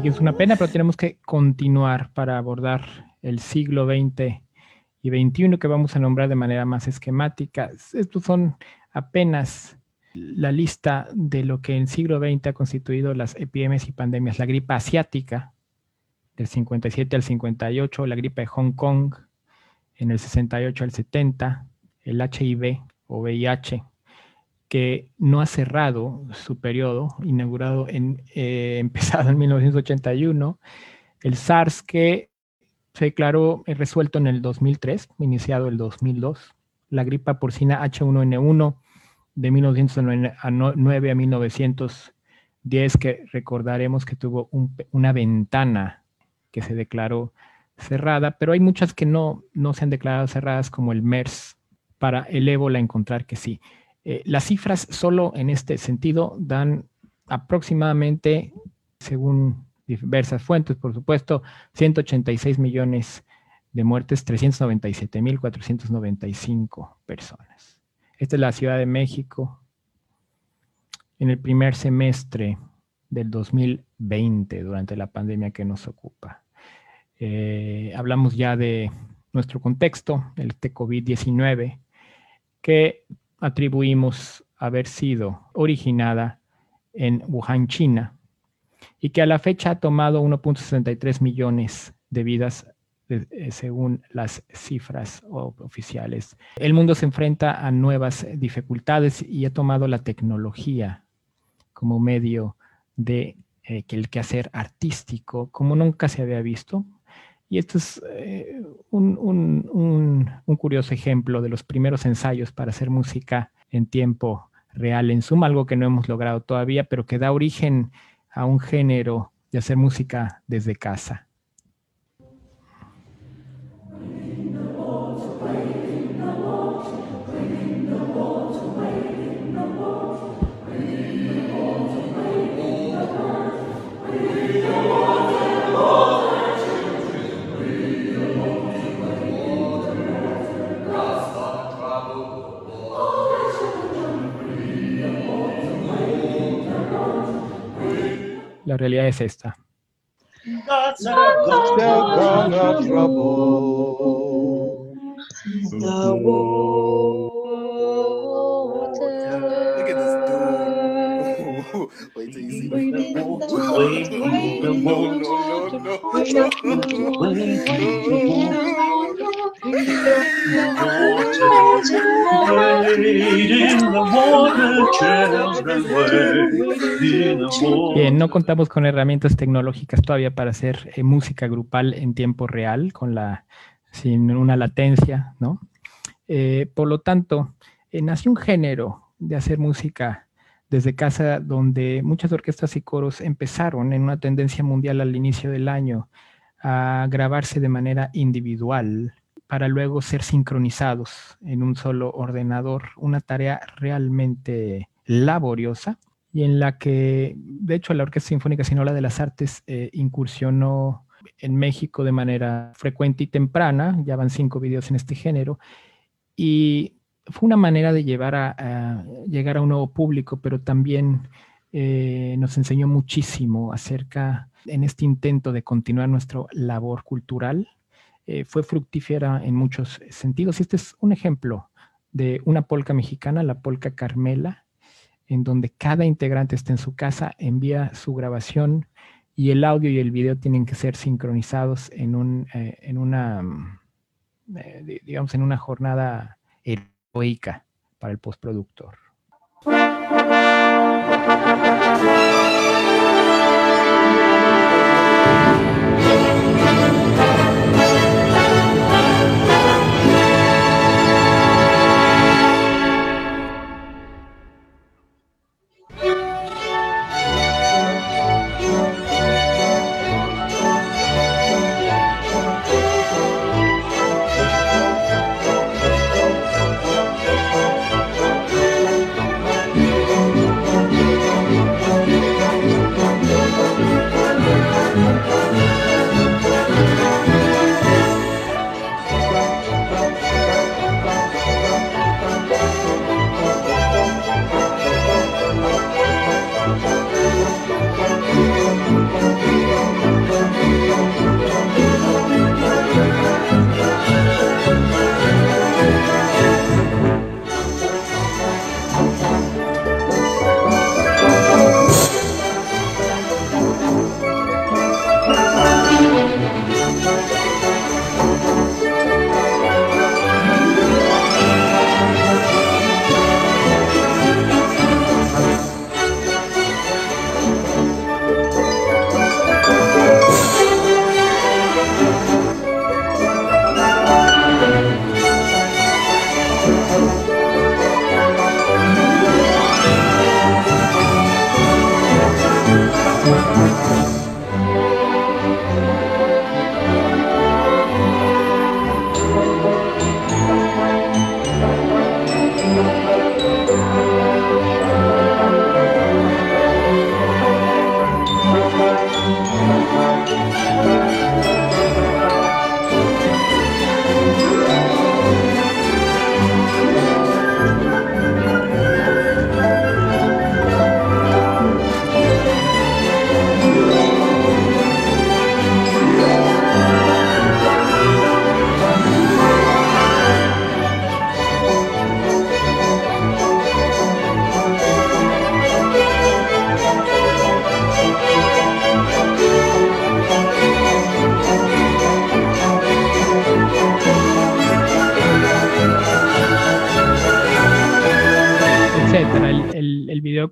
Es una pena, pero tenemos que continuar para abordar el siglo XX y XXI que vamos a nombrar de manera más esquemática. Estos son apenas la lista de lo que en el siglo XX ha constituido las epidemias y pandemias. La gripe asiática del 57 al 58, la gripe de Hong Kong en el 68 al 70, el HIV o VIH que no ha cerrado su periodo, inaugurado en, eh, empezado en 1981, el SARS que se declaró resuelto en el 2003, iniciado el 2002, la gripa porcina H1N1 de 1909 a 1910, que recordaremos que tuvo una ventana que se declaró cerrada, pero hay muchas que no, no se han declarado cerradas, como el MERS, para el ébola encontrar que sí. Eh, las cifras solo en este sentido dan aproximadamente, según diversas fuentes, por supuesto, 186 millones de muertes, 397.495 personas. Esta es la Ciudad de México en el primer semestre del 2020, durante la pandemia que nos ocupa. Eh, hablamos ya de nuestro contexto, el COVID-19, que atribuimos haber sido originada en Wuhan, China, y que a la fecha ha tomado 1.63 millones de vidas eh, según las cifras oficiales. El mundo se enfrenta a nuevas dificultades y ha tomado la tecnología como medio de eh, que el quehacer artístico como nunca se había visto. Y esto es eh, un, curioso ejemplo de los primeros ensayos para hacer música en tiempo real en Zoom, algo que no hemos logrado todavía, pero que da origen a un género de hacer música desde casa. La realidad es esta. Bien, no contamos con herramientas tecnológicas todavía para hacer eh, música grupal en tiempo real, con la, sin una latencia, ¿no? Eh, por lo tanto, eh, nació un género de hacer música desde casa donde muchas orquestas y coros empezaron en una tendencia mundial al inicio del año a grabarse de manera individual para luego ser sincronizados en un solo ordenador, una tarea realmente laboriosa y en la que, de hecho, la Orquesta Sinfónica Sinola de las Artes eh, incursionó en México de manera frecuente y temprana, ya van cinco videos en este género, y fue una manera de llevar a, llegar a un nuevo público, pero también eh, nos enseñó muchísimo acerca, en este intento de continuar nuestra labor cultural, eh, fue fructífera en muchos sentidos. Este es un ejemplo de una polca mexicana, la polca Carmela, en donde cada integrante está en su casa, envía su grabación y el audio y el video tienen que ser sincronizados en, un, eh, en una, mm, digamos, en una jornada para el postproductor.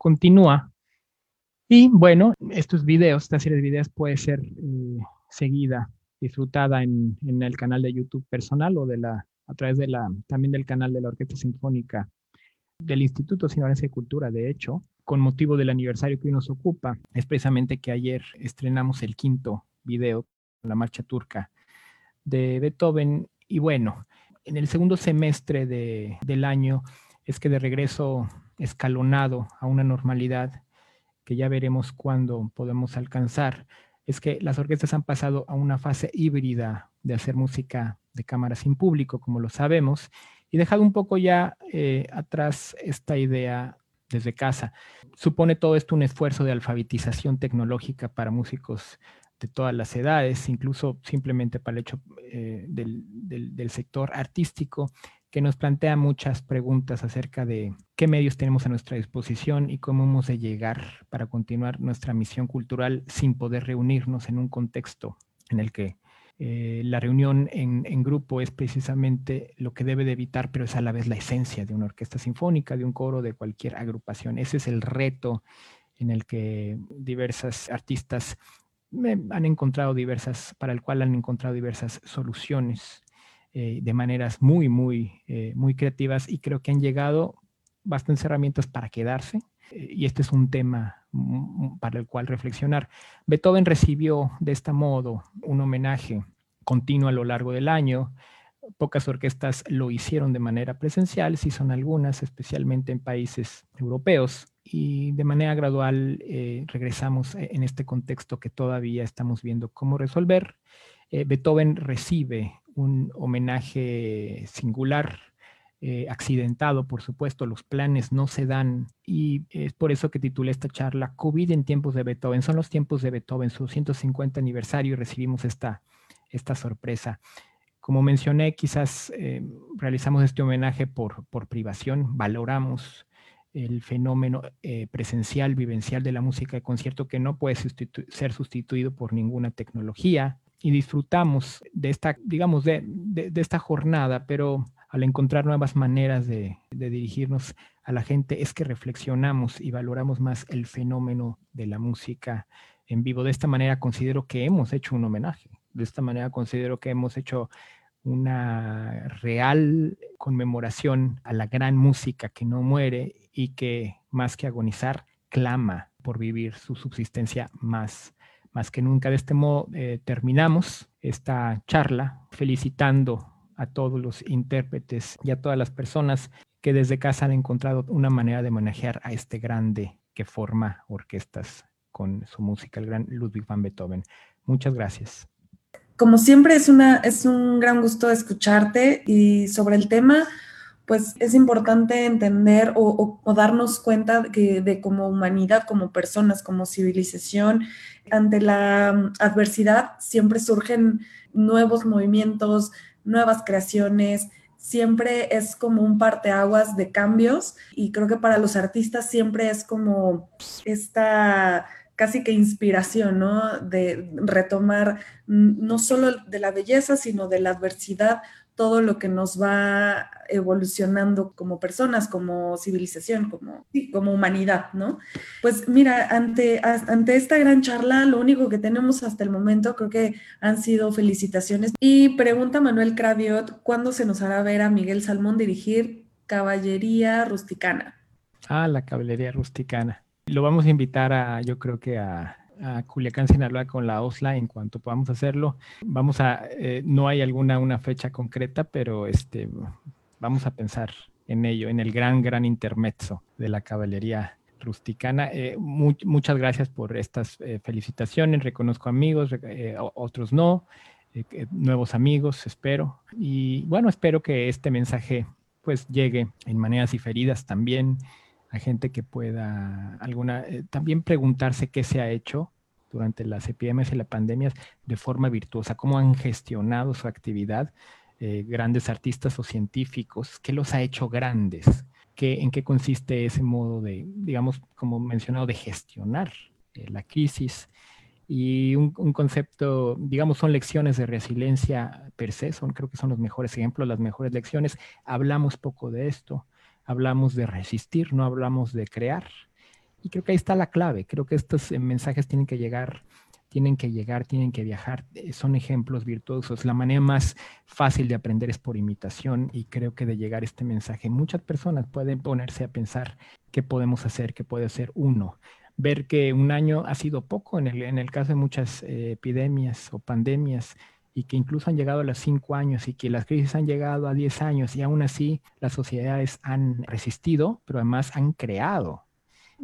Continúa. Y bueno, estos videos, esta serie de videos puede ser eh, seguida, disfrutada en, el canal de YouTube personal o de la, a través de la, también del canal de la Orquesta Sinfónica del Instituto Sinaloense de Cultura, de hecho, con motivo del aniversario que hoy nos ocupa, es precisamente que ayer estrenamos el quinto video, la marcha turca de Beethoven. Y bueno, en el segundo semestre de, del año es que de regreso escalonado a una normalidad que ya veremos cuándo podemos alcanzar, es que las orquestas han pasado a una fase híbrida de hacer música de cámara sin público, como lo sabemos, y dejado un poco ya eh, atrás esta idea desde casa. Supone todo esto un esfuerzo de alfabetización tecnológica para músicos de todas las edades, incluso simplemente para el hecho eh, del, del, sector artístico, que nos plantea muchas preguntas acerca de qué medios tenemos a nuestra disposición y cómo hemos de llegar para continuar nuestra misión cultural sin poder reunirnos en un contexto en el que eh, la reunión en, en, grupo es precisamente lo que debe de evitar, pero es a la vez la esencia de una orquesta sinfónica, de un coro, de cualquier agrupación. Ese es el reto en el que diversas artistas han encontrado diversas, para el cual han encontrado diversas soluciones eh, de maneras muy, muy, eh, muy creativas y creo que han llegado bastantes herramientas para quedarse. y este es un tema para el cual reflexionar. Beethoven recibió de este modo un homenaje continuo a lo largo del año. Pocas orquestas lo hicieron de manera presencial, sí son algunas, especialmente en países europeos, y de manera gradual eh, regresamos en este contexto que todavía estamos viendo cómo resolver. Eh, Beethoven recibe un homenaje singular eh, accidentado, por supuesto, los planes no se dan y es por eso que titulé esta charla COVID en tiempos de Beethoven. Son los tiempos de Beethoven, su 150 aniversario y recibimos esta, esta sorpresa. Como mencioné, quizás eh, realizamos este homenaje por, por privación, valoramos el fenómeno eh, presencial, vivencial de la música de concierto que no puede ser sustituido por ninguna tecnología y disfrutamos de esta, digamos, de, de esta jornada, pero al encontrar nuevas maneras de, dirigirnos a la gente es que reflexionamos y valoramos más el fenómeno de la música en vivo. De esta manera considero que hemos hecho un homenaje. De esta manera considero que hemos hecho una real conmemoración a la gran música que no muere y que más que agonizar, clama por vivir su subsistencia más, más que nunca. De este modo eh, terminamos esta charla felicitando a todos los intérpretes y a todas las personas que desde casa han encontrado una manera de manejar a este grande que forma orquestas con su música, el gran Ludwig van Beethoven. Muchas gracias. Como siempre es, una, es un gran gusto escucharte y sobre el tema, pues es importante entender o, darnos cuenta que de como humanidad, como personas, como civilización, ante la adversidad siempre surgen nuevos movimientos, nuevas creaciones, siempre es como un parteaguas de cambios y creo que para los artistas siempre es como esta casi que inspiración, ¿no? De retomar no solo de la belleza, sino de la adversidad, todo lo que nos va evolucionando como personas, como civilización, como, como humanidad, ¿no? Pues mira, ante, ante esta gran charla, lo único que tenemos hasta el momento creo que han sido felicitaciones. Y pregunta Manuel Craviot, ¿cuándo se nos hará ver a Miguel Salmón dirigir Caballería Rusticana? Ah, la Caballería Rusticana. Lo vamos a invitar a, yo creo que a a Culiacán, Sinaloa con la OSLA en cuanto podamos hacerlo. Vamos a, eh, no hay alguna una fecha concreta, pero este, vamos a pensar en ello, en el gran, gran intermezzo de la caballería rusticana. Eh, muchas gracias por estas eh, felicitaciones. Reconozco amigos, otros no, nuevos amigos, espero. Y bueno, espero que este mensaje pues llegue en maneras diferidas también a gente que pueda alguna, eh, también preguntarse qué se ha hecho durante las epidemias y las pandemias de forma virtuosa, cómo han gestionado su actividad eh, grandes artistas o científicos, qué los ha hecho grandes, ¿Qué, en qué consiste ese modo de, digamos, como mencionado, de gestionar eh, la crisis. Y un, un, concepto, digamos, son lecciones de resiliencia per se, son, creo que son los mejores ejemplos, las mejores lecciones. Hablamos poco de esto hablamos de resistir, no hablamos de crear. Y creo que ahí está la clave. Creo que estos eh, mensajes tienen que llegar, tienen que llegar, tienen que viajar, eh, son ejemplos virtuosos. La manera más fácil de aprender es por imitación y creo que de llegar este mensaje, muchas personas pueden ponerse a pensar qué podemos hacer, qué puede hacer uno. Ver que un año ha sido poco en el, en el caso de muchas eh, epidemias o pandemias y que incluso han llegado a los cinco años y que las crisis han llegado a diez años y aún así las sociedades han resistido, pero además han creado,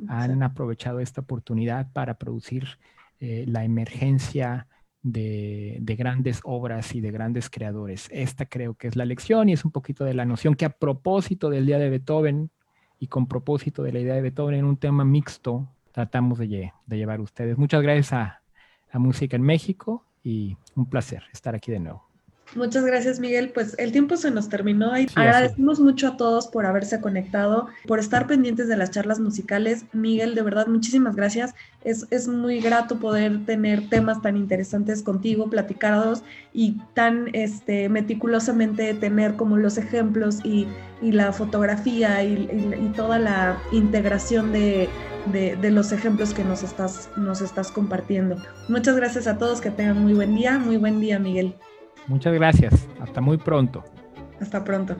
han aprovechado esta oportunidad para producir eh, la emergencia de, grandes obras y de grandes creadores. Esta creo que es la lección y es un poquito de la noción que a propósito del Día de Beethoven y con propósito de la idea de Beethoven en un tema mixto tratamos de, de llevar ustedes. Muchas gracias a, a Música en México y un placer estar aquí de nuevo. Muchas gracias, Miguel. Pues el tiempo se nos terminó y agradecemos mucho a todos por haberse conectado, por estar pendientes de las charlas musicales. Miguel, de verdad, muchísimas gracias. Es, es muy grato poder tener temas tan interesantes contigo, platicados y tan este, meticulosamente tener como los ejemplos y, y la fotografía y, y, toda la integración de, de, de, los ejemplos que nos estás, nos estás compartiendo. Muchas gracias a todos, que tengan muy buen día. Muy buen día, Miguel. Muchas gracias. Hasta muy pronto. Hasta pronto.